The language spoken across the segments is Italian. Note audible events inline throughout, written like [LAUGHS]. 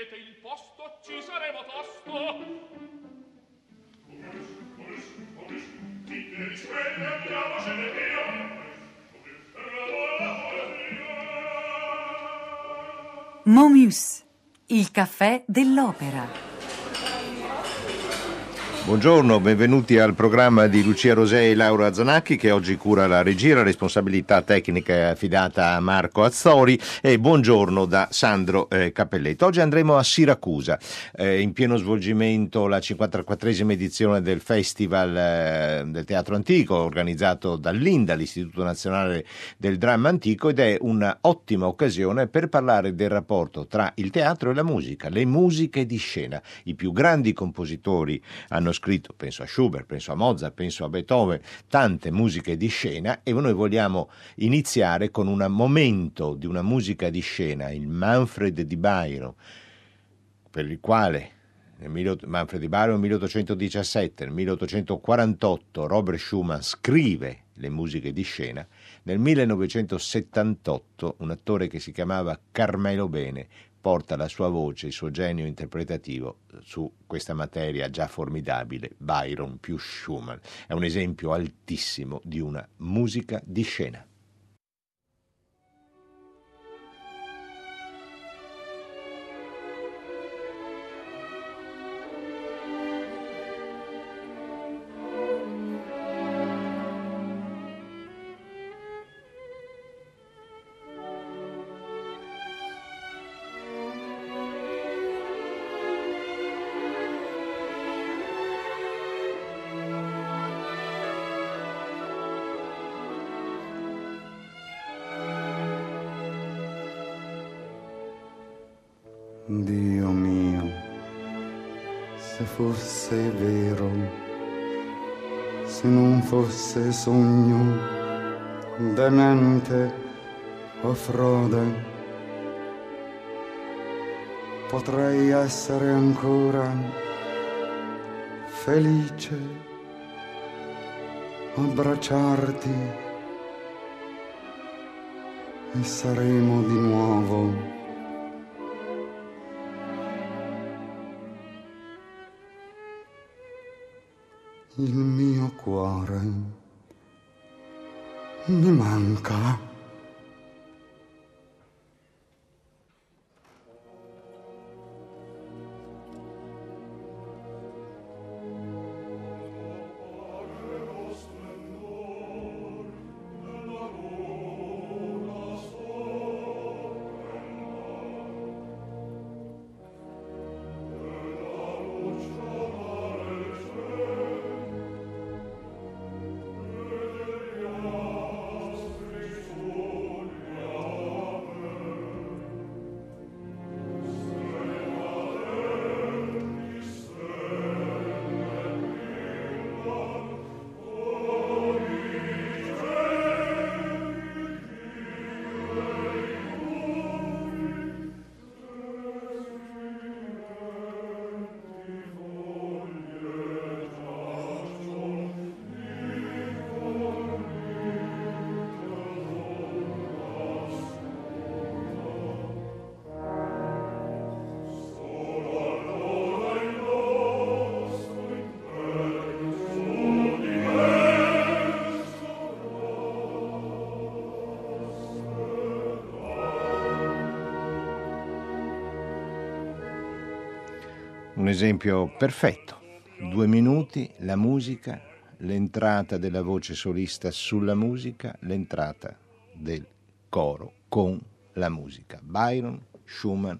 cedete il posto ci saremo tosto Momus, il caffè dell'opera. Buongiorno, benvenuti al programma di Lucia Rosè e Laura Zanacchi che oggi cura la regia, la responsabilità tecnica è affidata a Marco Azzori e buongiorno da Sandro eh, Cappelletto. Oggi andremo a Siracusa, eh, in pieno svolgimento la 54esima edizione del Festival eh, del Teatro Antico organizzato dall'INDA, l'Istituto Nazionale del Dramma Antico ed è un'ottima occasione per parlare del rapporto tra il teatro e la musica, le musiche di scena. I più grandi compositori hanno hanno scritto, penso a Schubert, penso a Mozart, penso a Beethoven, tante musiche di scena e noi vogliamo iniziare con un momento di una musica di scena, il Manfred di Byron, per il quale Manfred di Byron nel 1817, nel 1848 Robert Schumann scrive le musiche di scena, nel 1978 un attore che si chiamava Carmelo Bene porta la sua voce, il suo genio interpretativo su questa materia già formidabile, Byron più Schumann. È un esempio altissimo di una musica di scena. Potrei essere ancora felice, abbracciarti e saremo di nuovo il mio cuore mi manca. Esempio perfetto. Due minuti, la musica, l'entrata della voce solista sulla musica, l'entrata del coro con la musica. Byron, Schumann,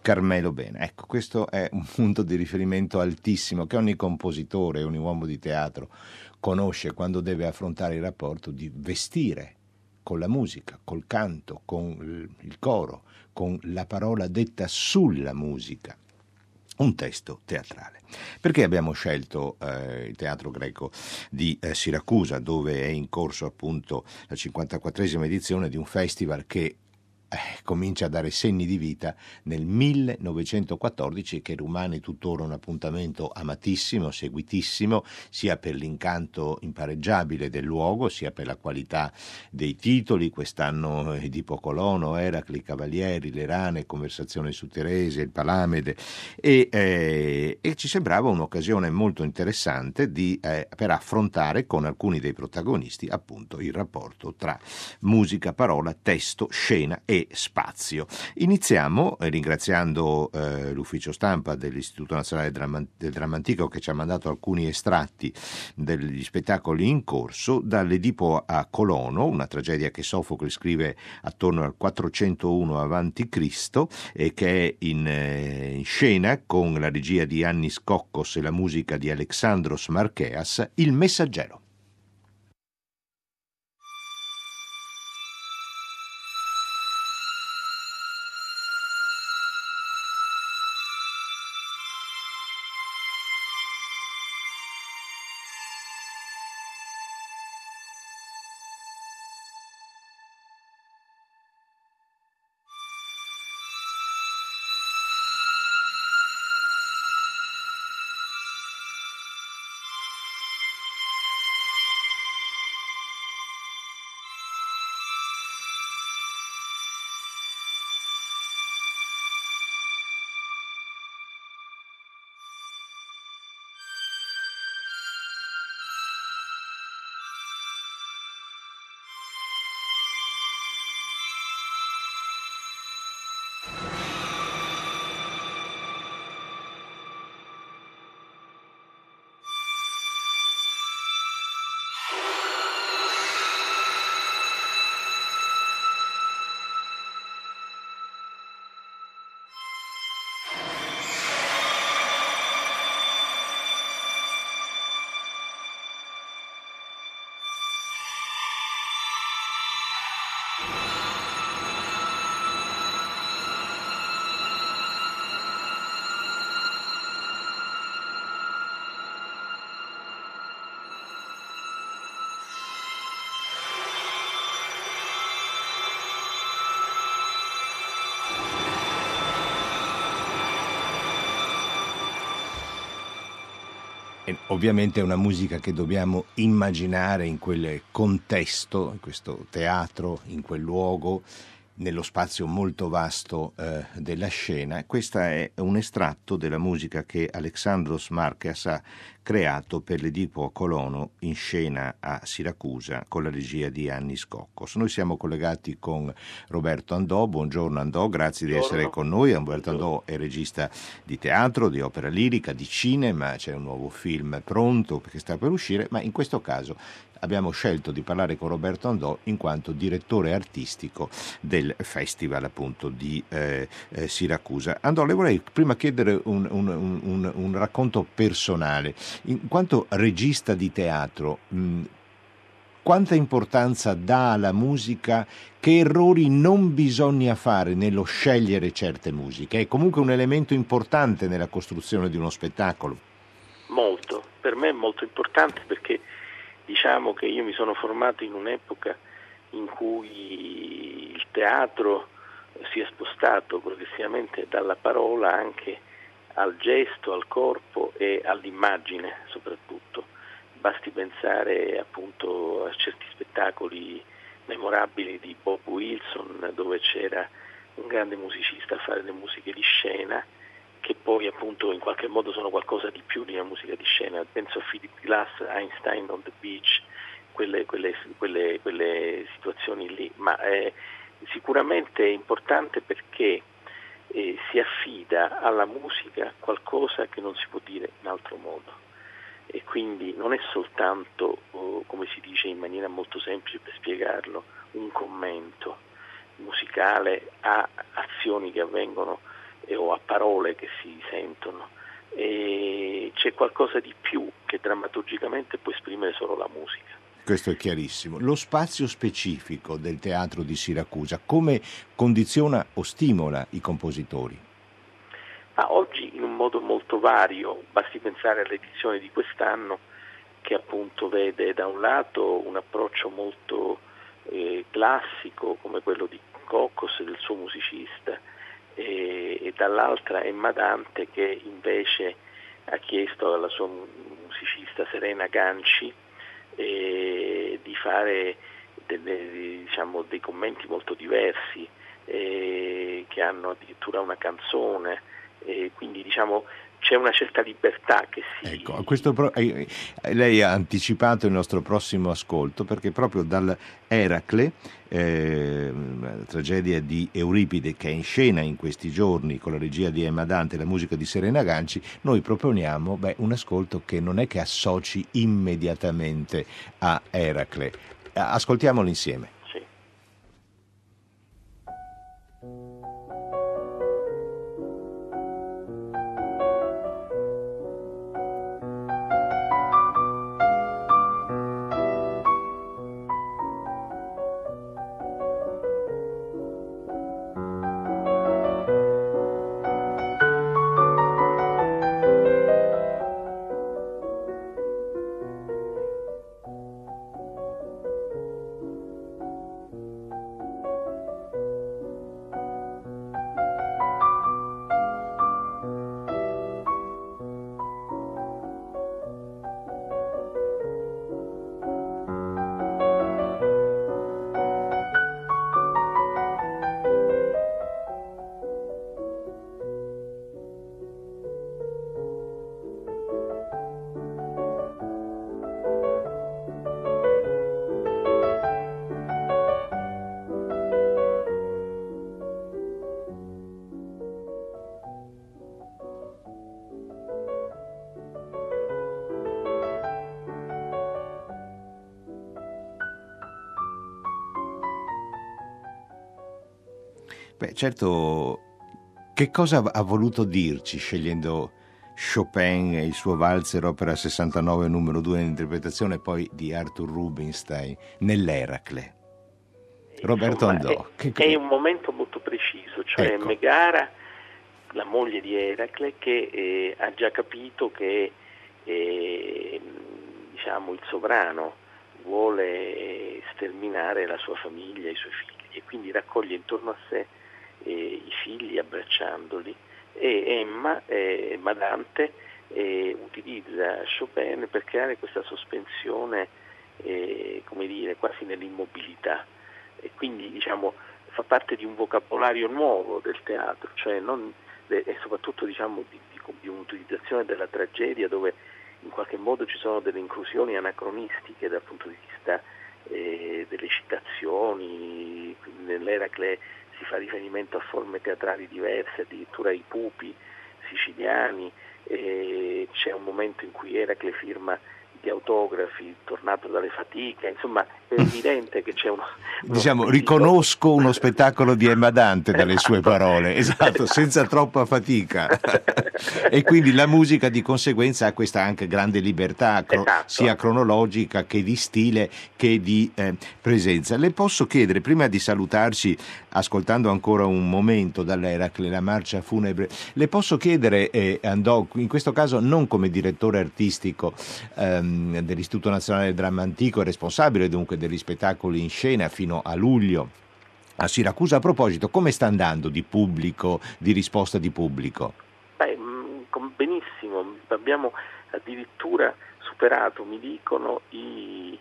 Carmelo Bene. Ecco, questo è un punto di riferimento altissimo che ogni compositore, ogni uomo di teatro conosce quando deve affrontare il rapporto di vestire con la musica, col canto, con il coro, con la parola detta sulla musica un testo teatrale. Perché abbiamo scelto eh, il teatro greco di eh, Siracusa, dove è in corso appunto la 54esima edizione di un festival che eh, comincia a dare segni di vita nel 1914 che rimane tuttora un appuntamento amatissimo, seguitissimo, sia per l'incanto impareggiabile del luogo, sia per la qualità dei titoli. Quest'anno Edipo Colono, Eracli, Cavalieri, Le Rane, Conversazione su Terese, il Palamede e, eh, e ci sembrava un'occasione molto interessante di, eh, per affrontare con alcuni dei protagonisti appunto il rapporto tra musica, parola, testo, scena e spazio. Iniziamo eh, ringraziando eh, l'ufficio stampa dell'Istituto Nazionale del Dramma, Antico che ci ha mandato alcuni estratti degli spettacoli in corso, dall'Edipo a Colono, una tragedia che Sofocle scrive attorno al 401 a.C. e che è in, eh, in scena con la regia di Annis Coccos e la musica di Alexandros Marcheas, Il Messaggero. Ovviamente è una musica che dobbiamo immaginare in quel contesto, in questo teatro, in quel luogo, nello spazio molto vasto eh, della scena. Questo è un estratto della musica che Alexandros Marquez ha creato per l'Edipo Colono in scena a Siracusa con la regia di Anni Scoccos. Noi siamo collegati con Roberto Andò. Buongiorno Andò, grazie Buongiorno. di essere con noi. Roberto Andò è regista di teatro, di opera lirica, di cinema, c'è un nuovo film pronto che sta per uscire, ma in questo caso abbiamo scelto di parlare con Roberto Andò in quanto direttore artistico del festival appunto di eh, eh, Siracusa. Andò, le vorrei prima chiedere un, un, un, un racconto personale. In quanto regista di teatro, mh, quanta importanza dà alla musica, che errori non bisogna fare nello scegliere certe musiche? È comunque un elemento importante nella costruzione di uno spettacolo. Molto, per me è molto importante perché diciamo che io mi sono formato in un'epoca in cui il teatro si è spostato progressivamente dalla parola anche al gesto, al corpo e all'immagine soprattutto. Basti pensare appunto a certi spettacoli memorabili di Bob Wilson dove c'era un grande musicista a fare le musiche di scena poi appunto in qualche modo sono qualcosa di più di una musica di scena. Penso a Philip Glass, Einstein on the Beach, quelle, quelle, quelle, quelle situazioni lì, ma è sicuramente importante perché eh, si affida alla musica qualcosa che non si può dire in altro modo e quindi non è soltanto, oh, come si dice in maniera molto semplice per spiegarlo, un commento musicale a azioni che avvengono eh, o a parole che si sentono. E c'è qualcosa di più che drammaturgicamente può esprimere solo la musica. Questo è chiarissimo. Lo spazio specifico del teatro di Siracusa come condiziona o stimola i compositori? Ma oggi in un modo molto vario, basti pensare all'edizione di quest'anno che appunto vede da un lato un approccio molto eh, classico come quello di Coccos del suo musicista e, e dall'altra Emma Dante che invece ha chiesto alla sua musicista Serena Ganci eh, di fare delle, diciamo, dei commenti molto diversi eh, che hanno addirittura una canzone e quindi diciamo c'è una certa libertà che si... Ecco, pro... Eh, eh, lei ha anticipato il nostro prossimo ascolto perché proprio dal Eracle, eh, tragedia di Euripide che è in scena in questi giorni con la regia di Emma Dante e la musica di Serena Ganci, noi proponiamo beh, un ascolto che non è che associ immediatamente a Eracle. Ascoltiamolo insieme. Beh, certo, che cosa ha voluto dirci scegliendo Chopin e il suo valzer opera 69 numero 2 in interpretazione poi di Arthur Rubinstein nell'Eracle? Roberto Insomma, Andò. È, che... è, un momento molto preciso, cioè ecco. Megara, la moglie di Eracle, che eh, ha già capito che eh, diciamo, il sovrano vuole sterminare la sua famiglia, i suoi figli e quindi raccoglie intorno a sé i figli abbracciandoli. E Emma, eh, Madante, eh, utilizza Chopin per creare questa sospensione, eh, come dire, quasi nell'immobilità. E quindi diciamo, fa parte di un vocabolario nuovo del teatro, cioè non, e soprattutto diciamo, di, di, di un'utilizzazione della tragedia dove in qualche modo ci sono delle inclusioni anacronistiche dal punto di vista eh, delle citazioni, nell'Eracle si fa riferimento a forme teatrali diverse, addirittura ai pupi siciliani, c'è un momento in cui Eracle firma di autografi, tornato dalle fatiche, insomma è evidente che c'è uno... Diciamo, [LAUGHS] riconosco uno spettacolo di Emma Dante dalle sue parole, [LAUGHS] esatto, senza troppa fatica. e quindi la musica di conseguenza ha questa anche grande libertà, cro- esatto. sia cronologica che di stile che di eh, presenza. Le posso chiedere, prima di salutarci, ascoltando ancora un momento dall'Eracle, la marcia funebre, le posso chiedere, eh, andò in questo caso non come direttore artistico, ehm, dell'Istituto Nazionale del Dramma Antico e responsabile dunque degli spettacoli in scena fino a luglio a Siracusa. A proposito, come sta andando di pubblico, di risposta di pubblico? Beh, mm, benissimo, abbiamo addirittura superato, mi dicono, i,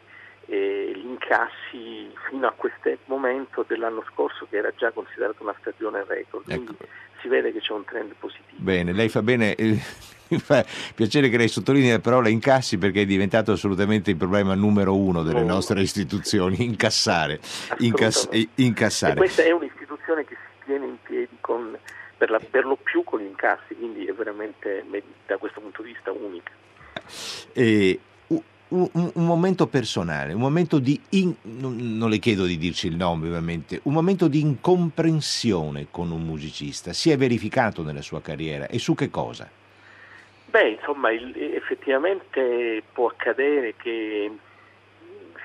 eh, gli incassi fino a questo momento dell'anno scorso che era già considerato una stagione record. Ecco. si vede che c'è un trend positivo. Bene, lei fa bene. Eh mi fa piacere che lei sottolinei la parola incassi perché è diventato assolutamente il problema numero uno delle oh. nostre istituzioni, incassare. Incass- incassare. E questa è un'istituzione che si tiene in piedi con, per, la, per, lo più con gli incassi, quindi è veramente da questo punto di vista unica. E, un, un, momento personale, un momento di, in, non, le chiedo di dirci il nome ovviamente, un momento di incomprensione con un musicista, si è verificato nella sua carriera e su che cosa? Beh, insomma, il, effettivamente può accadere che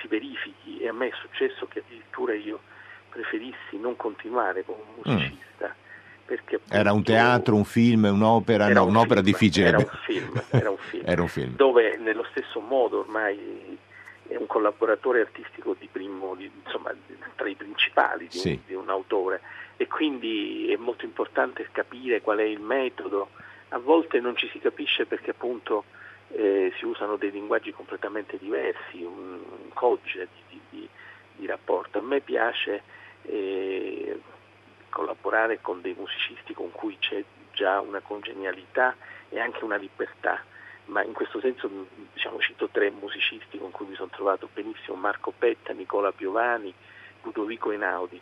si verifichi e a me è successo che addirittura io preferissi non continuare come musicista. Mm. Perché era un teatro, un film, un'opera, no, un un'opera film, difficile. Era un film, era un film, [LAUGHS] era un film. dove nello stesso modo ormai è un collaboratore artistico di primo, di, insomma, tra i principali di, sì. di, un autore e quindi è molto importante capire qual è il metodo. A volte non ci si capisce perché appunto eh, si usano dei linguaggi completamente diversi, un, un codice di, di, di, rapporto. A me piace eh, collaborare con dei musicisti con cui c'è già una congenialità e anche una libertà, ma in questo senso diciamo, cito tre musicisti con cui mi sono trovato benissimo, Marco Petta, Nicola Piovani, Ludovico Einaudi.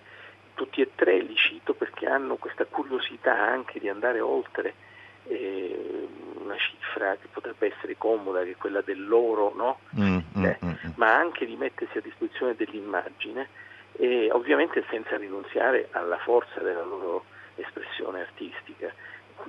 Tutti e tre li cito perché hanno questa curiosità anche di andare oltre eh, una cifra che potrebbe essere comoda, che è quella dell'oro, no? mm, mm, eh, mm, mm. ma anche di mettersi a disposizione dell'immagine e ovviamente senza rinunziare alla forza della loro espressione artistica.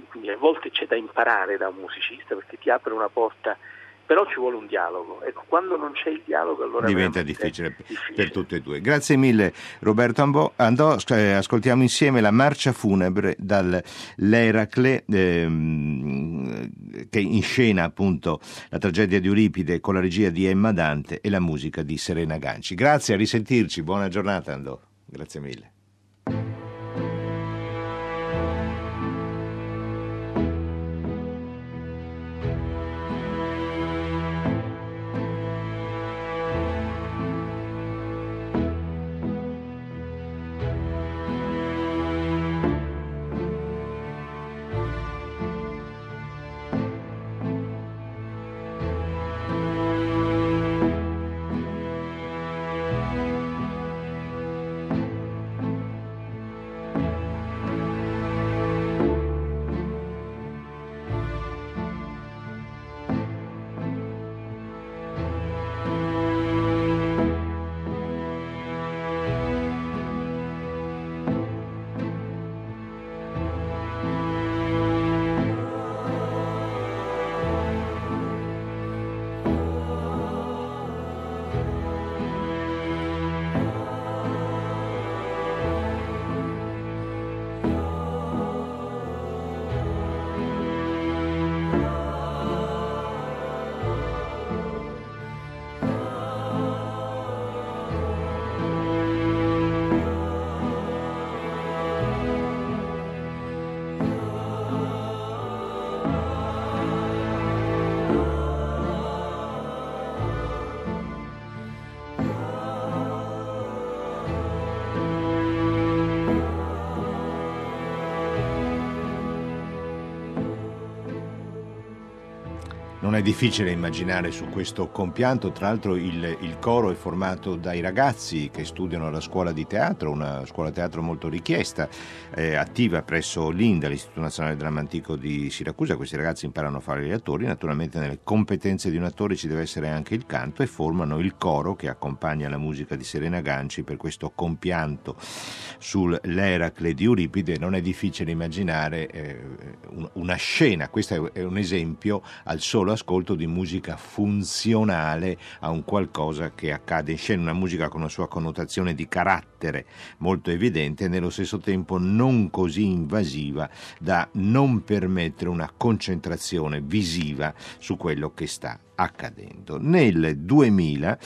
Quindi a volte c'è da imparare da un musicista perché ti apre una porta però ci vuole un dialogo. Ecco, quando non c'è il dialogo allora diventa difficile, difficile, per tutte e due. Grazie mille Roberto Andò, Andò ascoltiamo insieme la marcia funebre dall'Eracle ehm, che inscena appunto la tragedia di Euripide con la regia di Emma Dante e la musica di Serena Ganci. Grazie, a risentirci, buona giornata Andò, grazie mille. È difficile immaginare su questo compianto, tra l'altro il, il, coro è formato dai ragazzi che studiano alla scuola di teatro, una scuola teatro molto richiesta, eh, attiva presso l'INDA, l'Istituto Nazionale Dramma Antico di Siracusa. Questi ragazzi imparano a fare gli attori, naturalmente nelle competenze di un attore ci deve essere anche il canto e formano il coro che accompagna la musica di Serena Ganci per questo compianto sull'Eracle di Euripide. Non è difficile immaginare eh, una scena, questo è un esempio al solo ascolto di musica funzionale a un qualcosa che accade in scena, una musica con una sua connotazione di carattere molto evidente e nello stesso tempo non così invasiva da non permettere una concentrazione visiva su quello che sta accadendo. Nel 2000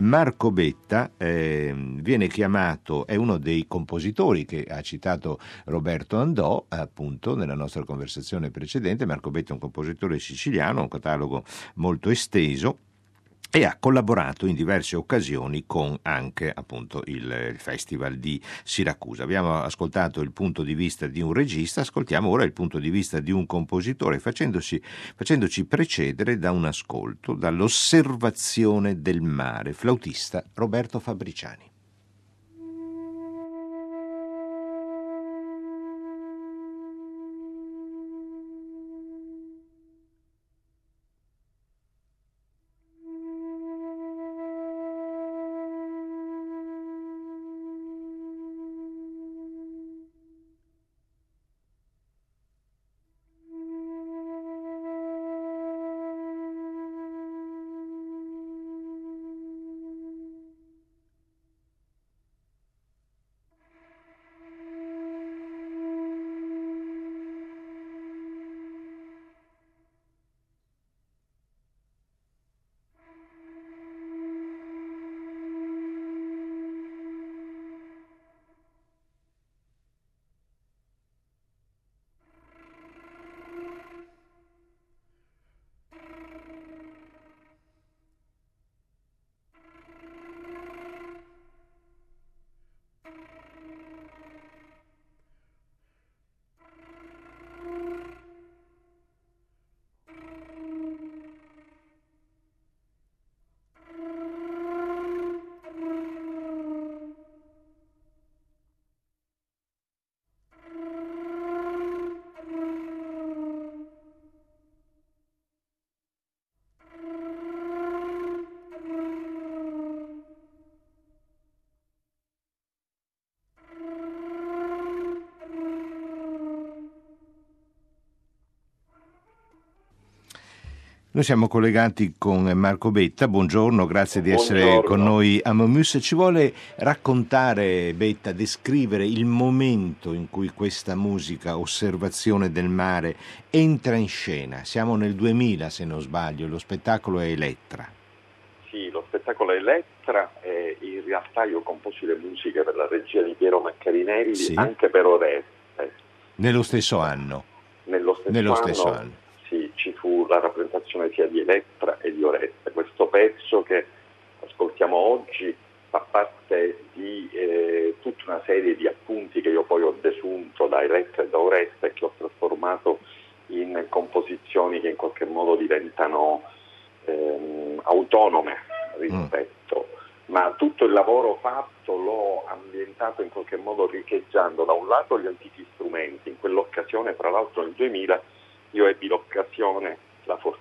Marco Betta eh, viene chiamato, è uno dei compositori che ha citato Roberto Andò appunto nella nostra conversazione precedente. Marco Betta è un compositore siciliano, un catalogo molto esteso e ha collaborato in diverse occasioni con anche appunto il, Festival di Siracusa. Abbiamo ascoltato il punto di vista di un regista, ascoltiamo ora il punto di vista di un compositore facendoci, facendoci precedere da un ascolto, dall'osservazione del mare, flautista Roberto Fabriciani. Noi siamo collegati con Marco Betta, buongiorno, grazie di essere Buongiorno. con noi a Momus. Ci vuole raccontare, Betta, descrivere il momento in cui questa musica, Osservazione del mare, entra in scena? Siamo nel 2000, se non sbaglio, lo spettacolo è Elettra. Sì, lo spettacolo Elettra e in realtà io composi le musiche per la regia di Piero Maccarinelli Sì. anche per Oreste. Nello stesso anno. Nello stesso, Nello anno, stesso anno. Sì, ci fu la rappresentazione di Elettra e di Oreste. Questo pezzo che ascoltiamo oggi fa parte di eh, tutta una serie di appunti che io poi ho desunto da Elettra e da Oreste e che ho trasformato in composizioni che in qualche modo diventano ehm, autonome rispetto. Ma tutto il lavoro fatto l'ho ambientato in qualche modo riecheggiando da un lato gli antichi strumenti. In quell'occasione, tra l'altro nel 2000, io ebbi l'occasione,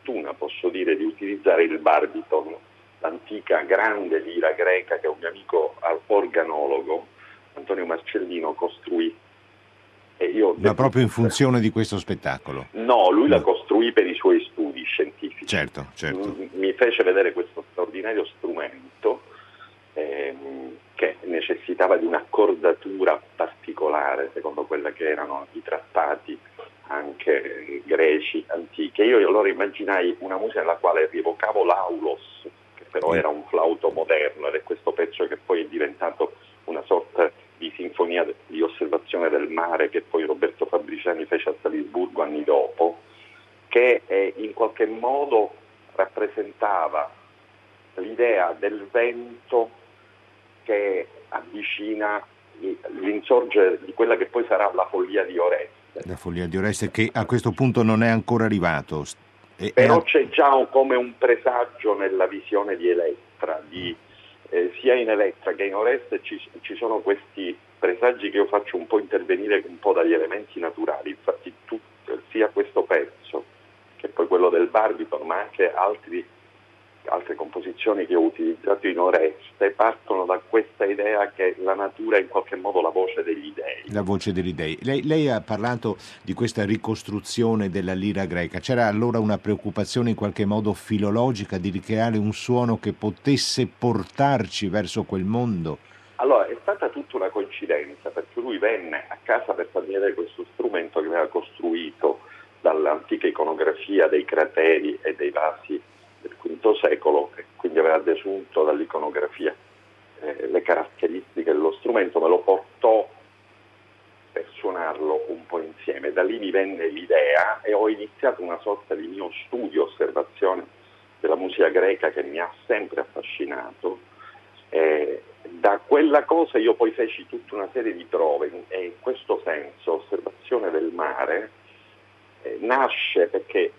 fortuna posso dire, di utilizzare il barbiton, l'antica grande lira greca che un mio amico organologo, Antonio Marcellino, costruì. E io Ma proprio in funzione di questo spettacolo. No, lui la costruì per i suoi studi scientifici. Certo, certo. Mi fece vedere questo straordinario strumento ehm, che necessitava di un'accordatura particolare, secondo quella che erano i trattati anche greci antichi. Io allora immaginai una musica nella quale rievocavo l'aulos, che però Sì. era un flauto moderno, ed è questo pezzo che poi è diventato una sorta di sinfonia di osservazione del mare che poi Roberto Fabriciani fece a Salisburgo anni dopo, che in qualche modo rappresentava l'idea del vento che avvicina l'insorgere di quella che poi sarà la follia di Oreste. La follia di Oreste che a questo punto non è ancora arrivato. E- Però è- c'è già un- come un presagio nella visione di Elettra, di, eh, sia in Elettra che in Oreste ci, ci sono questi presagi che io faccio un po' intervenire un po' dagli elementi naturali, infatti tut- sia questo pezzo che poi quello del barbiton, ma anche altri- altre composizioni che ho utilizzato in Oreste partono da questa idea che la natura è in qualche modo la voce degli dei. La voce degli dei. Lei, lei ha parlato di questa ricostruzione della lira greca. C'era allora una preoccupazione in qualche modo filologica di ricreare un suono che potesse portarci verso quel mondo? Allora, è stata tutta una coincidenza, perché lui venne a casa per farmi vedere questo strumento che aveva costruito dall'antica iconografia dei crateri e dei vasi del V secolo, e quindi aveva desunto dall'iconografia eh, le caratteristiche dello strumento, me lo portò per suonarlo un po' insieme. Da lì mi venne l'idea e ho iniziato una sorta di mio studio, osservazione della musica greca che mi ha sempre affascinato. Eh, da quella cosa io poi feci tutta una serie di prove e in questo senso osservazione del mare eh, nasce perché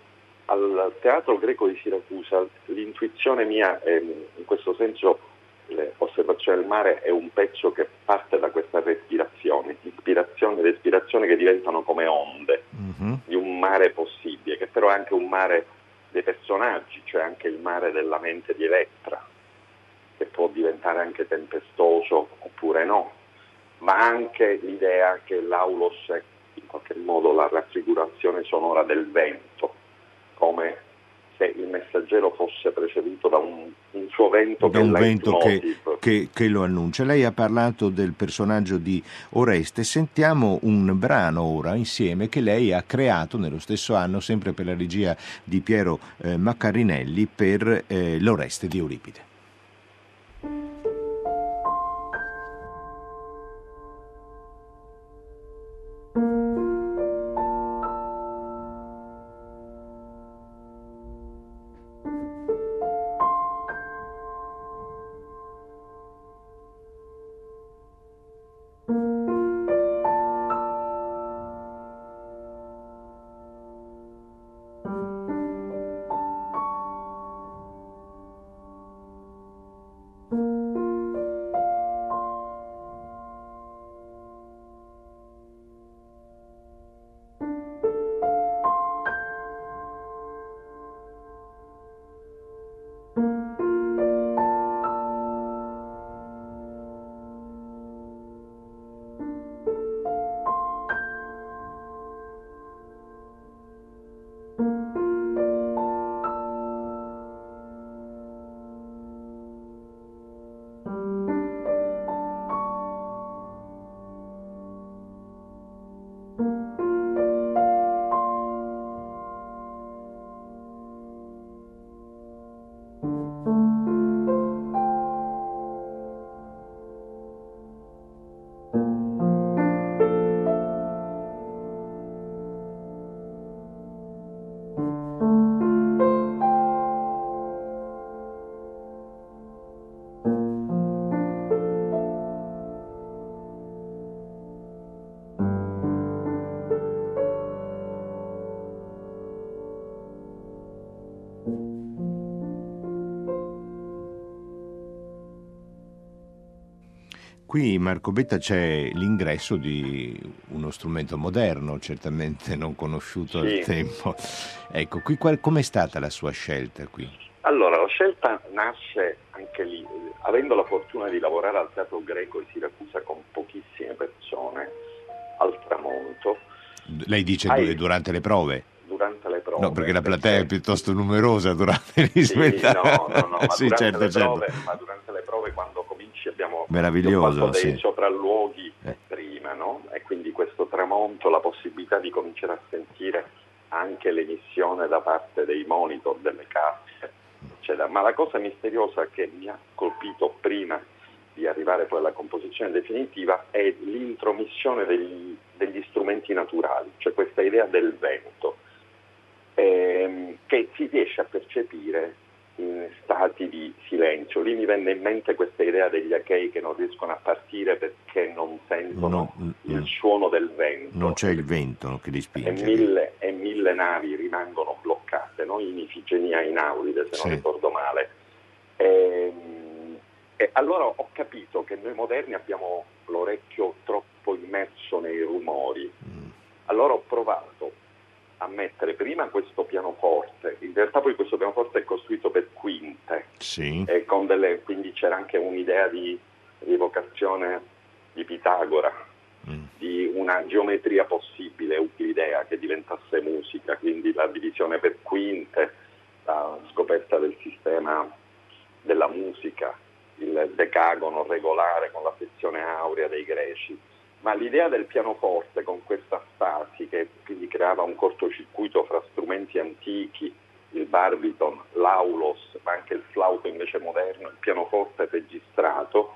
al teatro greco di Siracusa l'intuizione mia ehm, in questo senso l'osservazione del mare è un pezzo che parte da questa respirazione, ispirazione ed espirazione che diventano come onde Mhm. di un mare possibile, che però è anche un mare dei personaggi, cioè anche il mare della mente di Elettra, che può diventare anche tempestoso oppure no, ma anche l'idea che l'aulos è in qualche modo la raffigurazione sonora del vento, come se il messaggero fosse preceduto da un, un suo vento Da che un vento che, che- che lo annuncia. Lei ha parlato del personaggio di Oreste. Sentiamo un brano ora insieme che lei ha creato nello stesso anno, sempre per la regia di Piero eh, Maccarinelli, per eh, l'Oreste di Euripide. Qui Marco Betta c'è l'ingresso di uno strumento moderno, certamente non conosciuto Sì. al tempo. Ecco, qui qual- com'è stata la sua scelta qui? Allora, la scelta nasce anche lì, avendo la fortuna di lavorare al Teatro Greco di Siracusa con pochissime persone, al tramonto, Lei dice Hai- du- durante le prove? durante le prove. No, perché la platea è piuttosto numerosa durante gli Sì, spettacoli. no, no, no, ma, [LAUGHS] sì, certo, certo. prove, ma durante le prove quando cominci abbiamo Meraviglioso, dei sì. sopralluoghi Eh. prima, no? E quindi questo tramonto, la possibilità di cominciare a sentire anche l'emissione da parte dei monitor, delle casse, eccetera. Ma la cosa misteriosa che mi ha colpito prima di arrivare poi alla composizione definitiva è l'intromissione degli, degli strumenti naturali, cioè questa idea del vento ehm, che si riesce a percepire in stati di silenzio. Lì mi venne in mente questa idea degli achei che non riescono a partire perché non sentono No, il mm. suono del vento. Non c'è il vento che li E spinge. mille, e mille navi rimangono bloccate, no? in Ifigenia in Auride, se non Sì. ricordo male. Ehm, E, allora ho capito che noi moderni abbiamo l'orecchio troppo immerso nei rumori. Mm. Allora ho provato a mettere prima questo pianoforte, in realtà poi questo pianoforte è costruito per quinte, Sì, e con delle- quindi c'era anche un'idea di rievocazione di Pitagora, Mm. di una geometria possibile, euclidea, che diventasse musica, quindi la divisione per quinte, la scoperta del sistema della musica, il decagono regolare con la sezione aurea dei greci. Ma l'idea del pianoforte con questa stasi che quindi creava un cortocircuito fra strumenti antichi, il barbiton, l'aulos, ma anche il flauto invece moderno, il pianoforte registrato,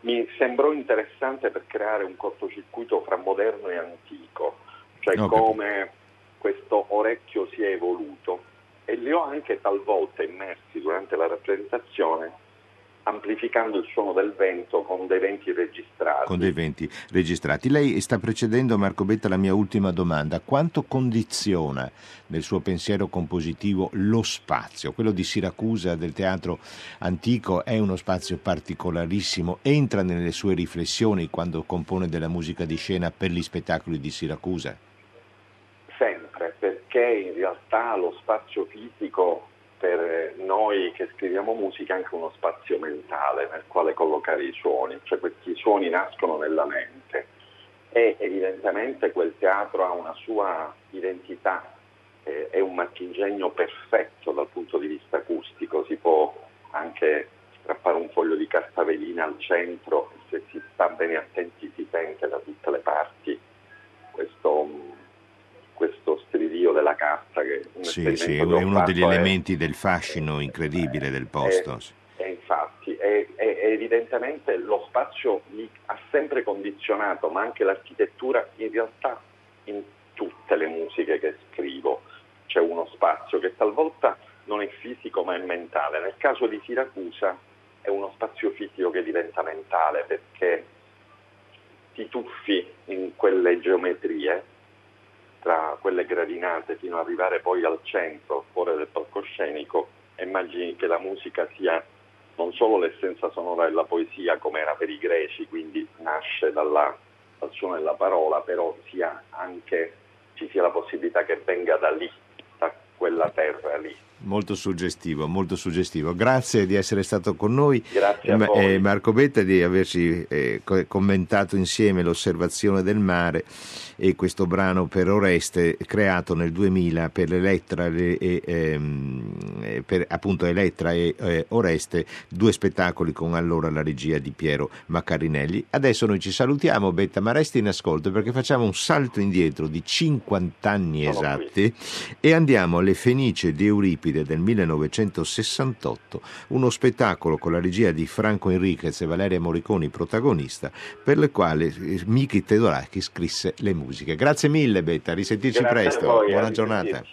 mi sembrò interessante per creare un cortocircuito fra moderno e antico, cioè Ho come questo orecchio si è evoluto. E li ho anche talvolta immersi durante la rappresentazione amplificando il suono del vento con dei venti registrati. con dei venti registrati. Lei sta precedendo, Marco Betta, la mia ultima domanda. Quanto condiziona nel suo pensiero compositivo lo spazio? Quello di Siracusa, del teatro antico, è uno spazio particolarissimo. Entra nelle sue riflessioni quando compone della musica di scena per gli spettacoli di Siracusa? Sempre, perché in realtà lo spazio fisico per noi che scriviamo musica anche uno spazio mentale nel quale collocare i suoni, cioè questi suoni nascono nella mente. E evidentemente quel teatro ha una sua identità, eh, è un marchingegno perfetto dal punto di vista acustico, si può anche strappare un foglio di carta velina al centro e se si sta bene attenti si sente da tutte le parti questo questo stridio della carta che è un Sì, sì, è uno degli è- elementi del fascino incredibile del posto. e infatti, è, è- è evidentemente lo spazio mi ha sempre condizionato, ma anche l'architettura, in realtà in tutte le musiche che scrivo c'è uno spazio che talvolta non è fisico ma è mentale. Nel caso di Siracusa è uno spazio fisico che diventa mentale perché ti tuffi in quelle geometrie tra quelle gradinate fino ad arrivare poi al centro, fuori del palcoscenico, immagini che la musica sia non solo l'essenza sonora della poesia come era per i greci, quindi nasce dalla- dal suono della parola, però sia anche, ci sia la possibilità che venga da lì, da quella terra lì. Molto suggestivo, molto suggestivo. Grazie di essere stato con noi. Grazie a voi. eh, Marco Betta di averci eh, co- commentato insieme l'osservazione del mare e questo brano per Oreste creato nel 2000 per Elettra le- e, ehm, eh, per appunto Elettra e eh, Oreste, due spettacoli con allora la regia di Piero Maccarinelli. Adesso noi ci salutiamo Betta, ma resti in ascolto perché facciamo un salto indietro di 50 anni esatti e andiamo alle Fenice di Euripide del 1968, uno spettacolo con la regia di Franco Enriquez e Valeria Moriconi protagonista, per le quali eh, Miki Tedoraki scrisse le musiche. Grazie mille Betta, risentirci Grazie presto, voi, buona a giornata.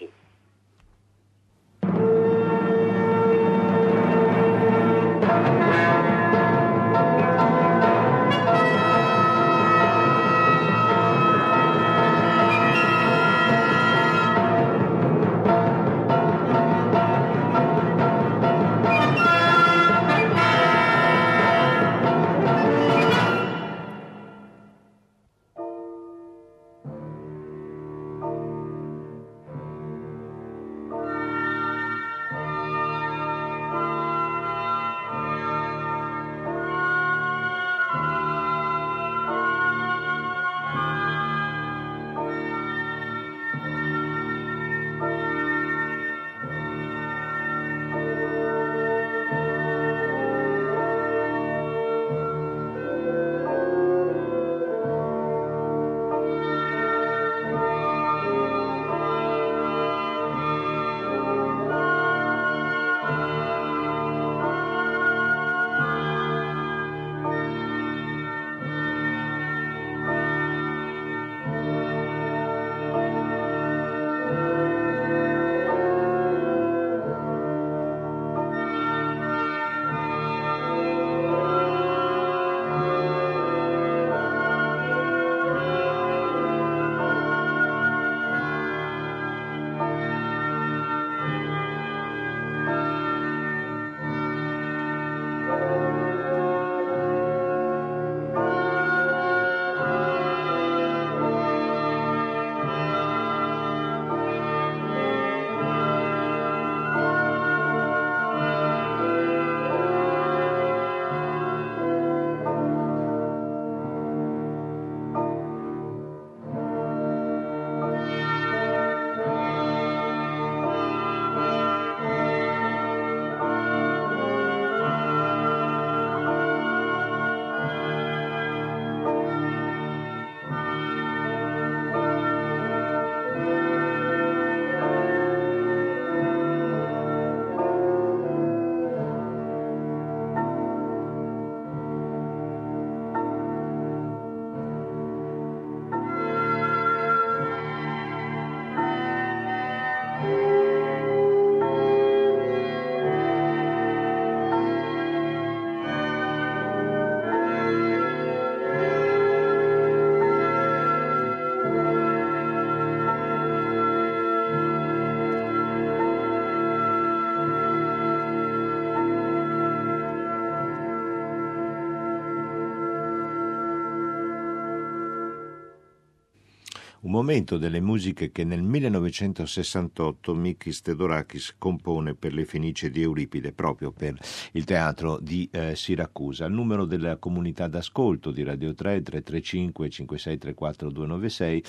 Momento delle musiche che nel 1968 Mikis Theodorakis compone per le Fenicie di Euripide, proprio per il teatro di eh, Siracusa. Il numero della comunità d'ascolto di Radio 3 335 5634 296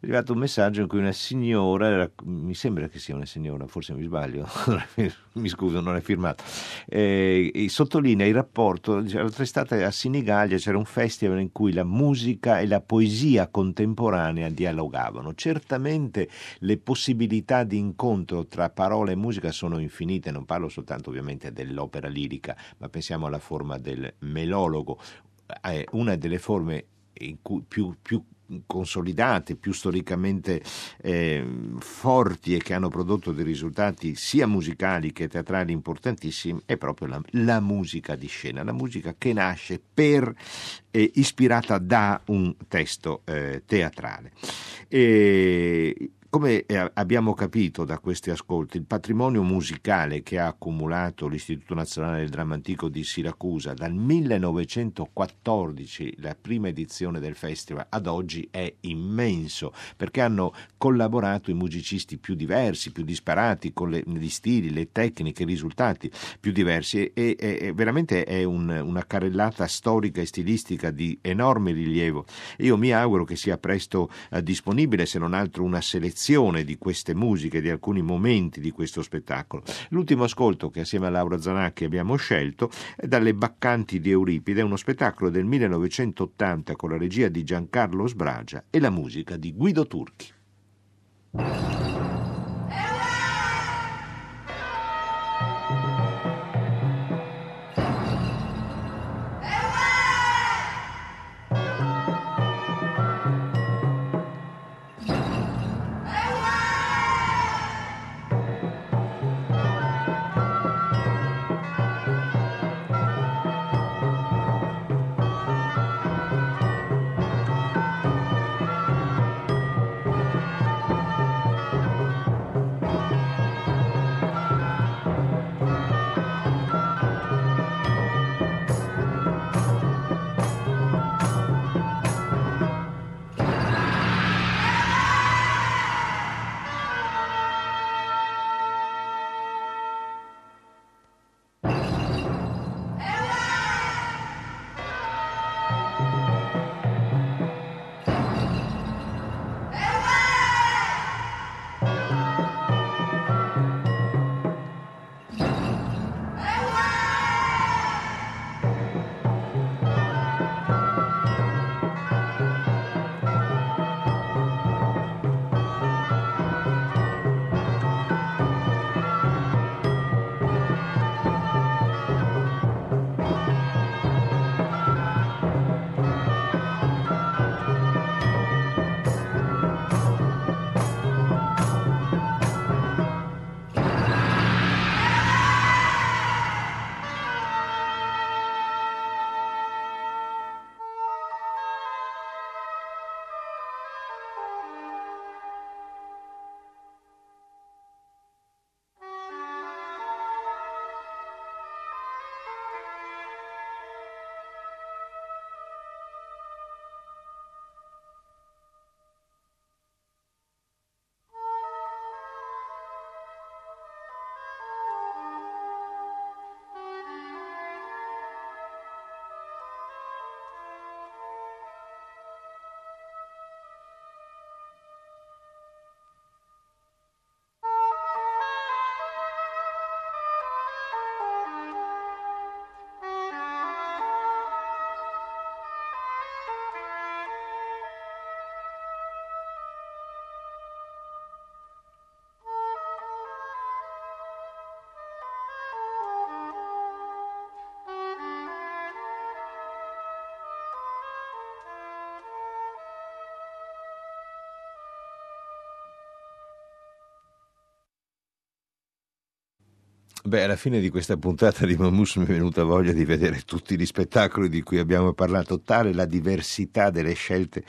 è arrivato un messaggio in cui una signora, mi sembra che sia una signora, forse mi sbaglio, [LAUGHS] mi scuso, non è firmato, eh, sottolinea il rapporto, l'altra estate a Sinigallia c'era un festival in cui la musica e la poesia contemporanea dialogavano. Certamente le possibilità di incontro tra parola e musica sono infinite, non parlo soltanto ovviamente dell'opera lirica, ma pensiamo alla forma del melologo, è una delle forme più, più consolidate, più storicamente eh, forti e che hanno prodotto dei risultati sia musicali che teatrali importantissimi è proprio la, la musica di scena, la musica che nasce per, eh, ispirata da un testo eh, teatrale. E come eh, abbiamo capito da questi ascolti, il patrimonio musicale che ha accumulato l'Istituto Nazionale del Dramma Antico di Siracusa dal 1914, la prima edizione del festival, ad oggi è immenso, perché hanno collaborato i musicisti più diversi, più disparati, con le, gli stili, le tecniche, i risultati più diversi e, e, e veramente è un, una carrellata storica e stilistica di enorme rilievo. Io mi auguro che sia presto eh, disponibile, se non altro una selezione selezione di queste musiche, di alcuni momenti di questo spettacolo. L'ultimo ascolto che assieme a Laura Zanacchi abbiamo scelto è dalle Baccanti di Euripide, uno spettacolo del 1980 con la regia di Giancarlo Sbragia e la musica di Guido Turchi. Beh, alla fine di questa puntata di Mamus mi è venuta voglia di vedere tutti gli spettacoli di cui abbiamo parlato, tale la diversità delle scelte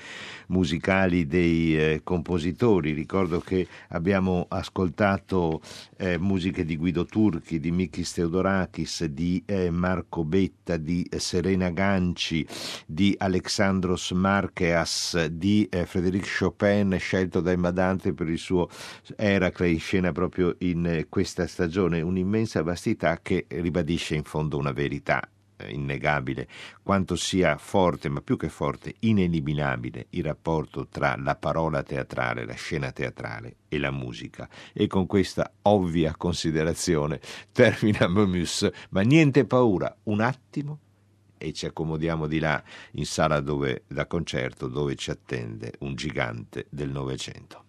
musicali dei eh, compositori. Ricordo che abbiamo ascoltato eh, musiche di Guido Turchi, di Mikis Theodorakis, di eh, Marco Betta, di Serena Ganci, di Alexandros Marcheas, di eh, Frédéric Chopin, scelto dai Madante per il suo Eracle in scena proprio in eh, questa stagione. Un'immensa un'immensa vastità che ribadisce in fondo una verità eh, innegabile, quanto sia forte, ma più che forte, ineliminabile il rapporto tra la parola teatrale, la scena teatrale e la musica. E con questa ovvia considerazione [LAUGHS] termina Momus, ma niente paura, un attimo e ci accomodiamo di là in sala dove, da concerto dove ci attende un gigante del Novecento.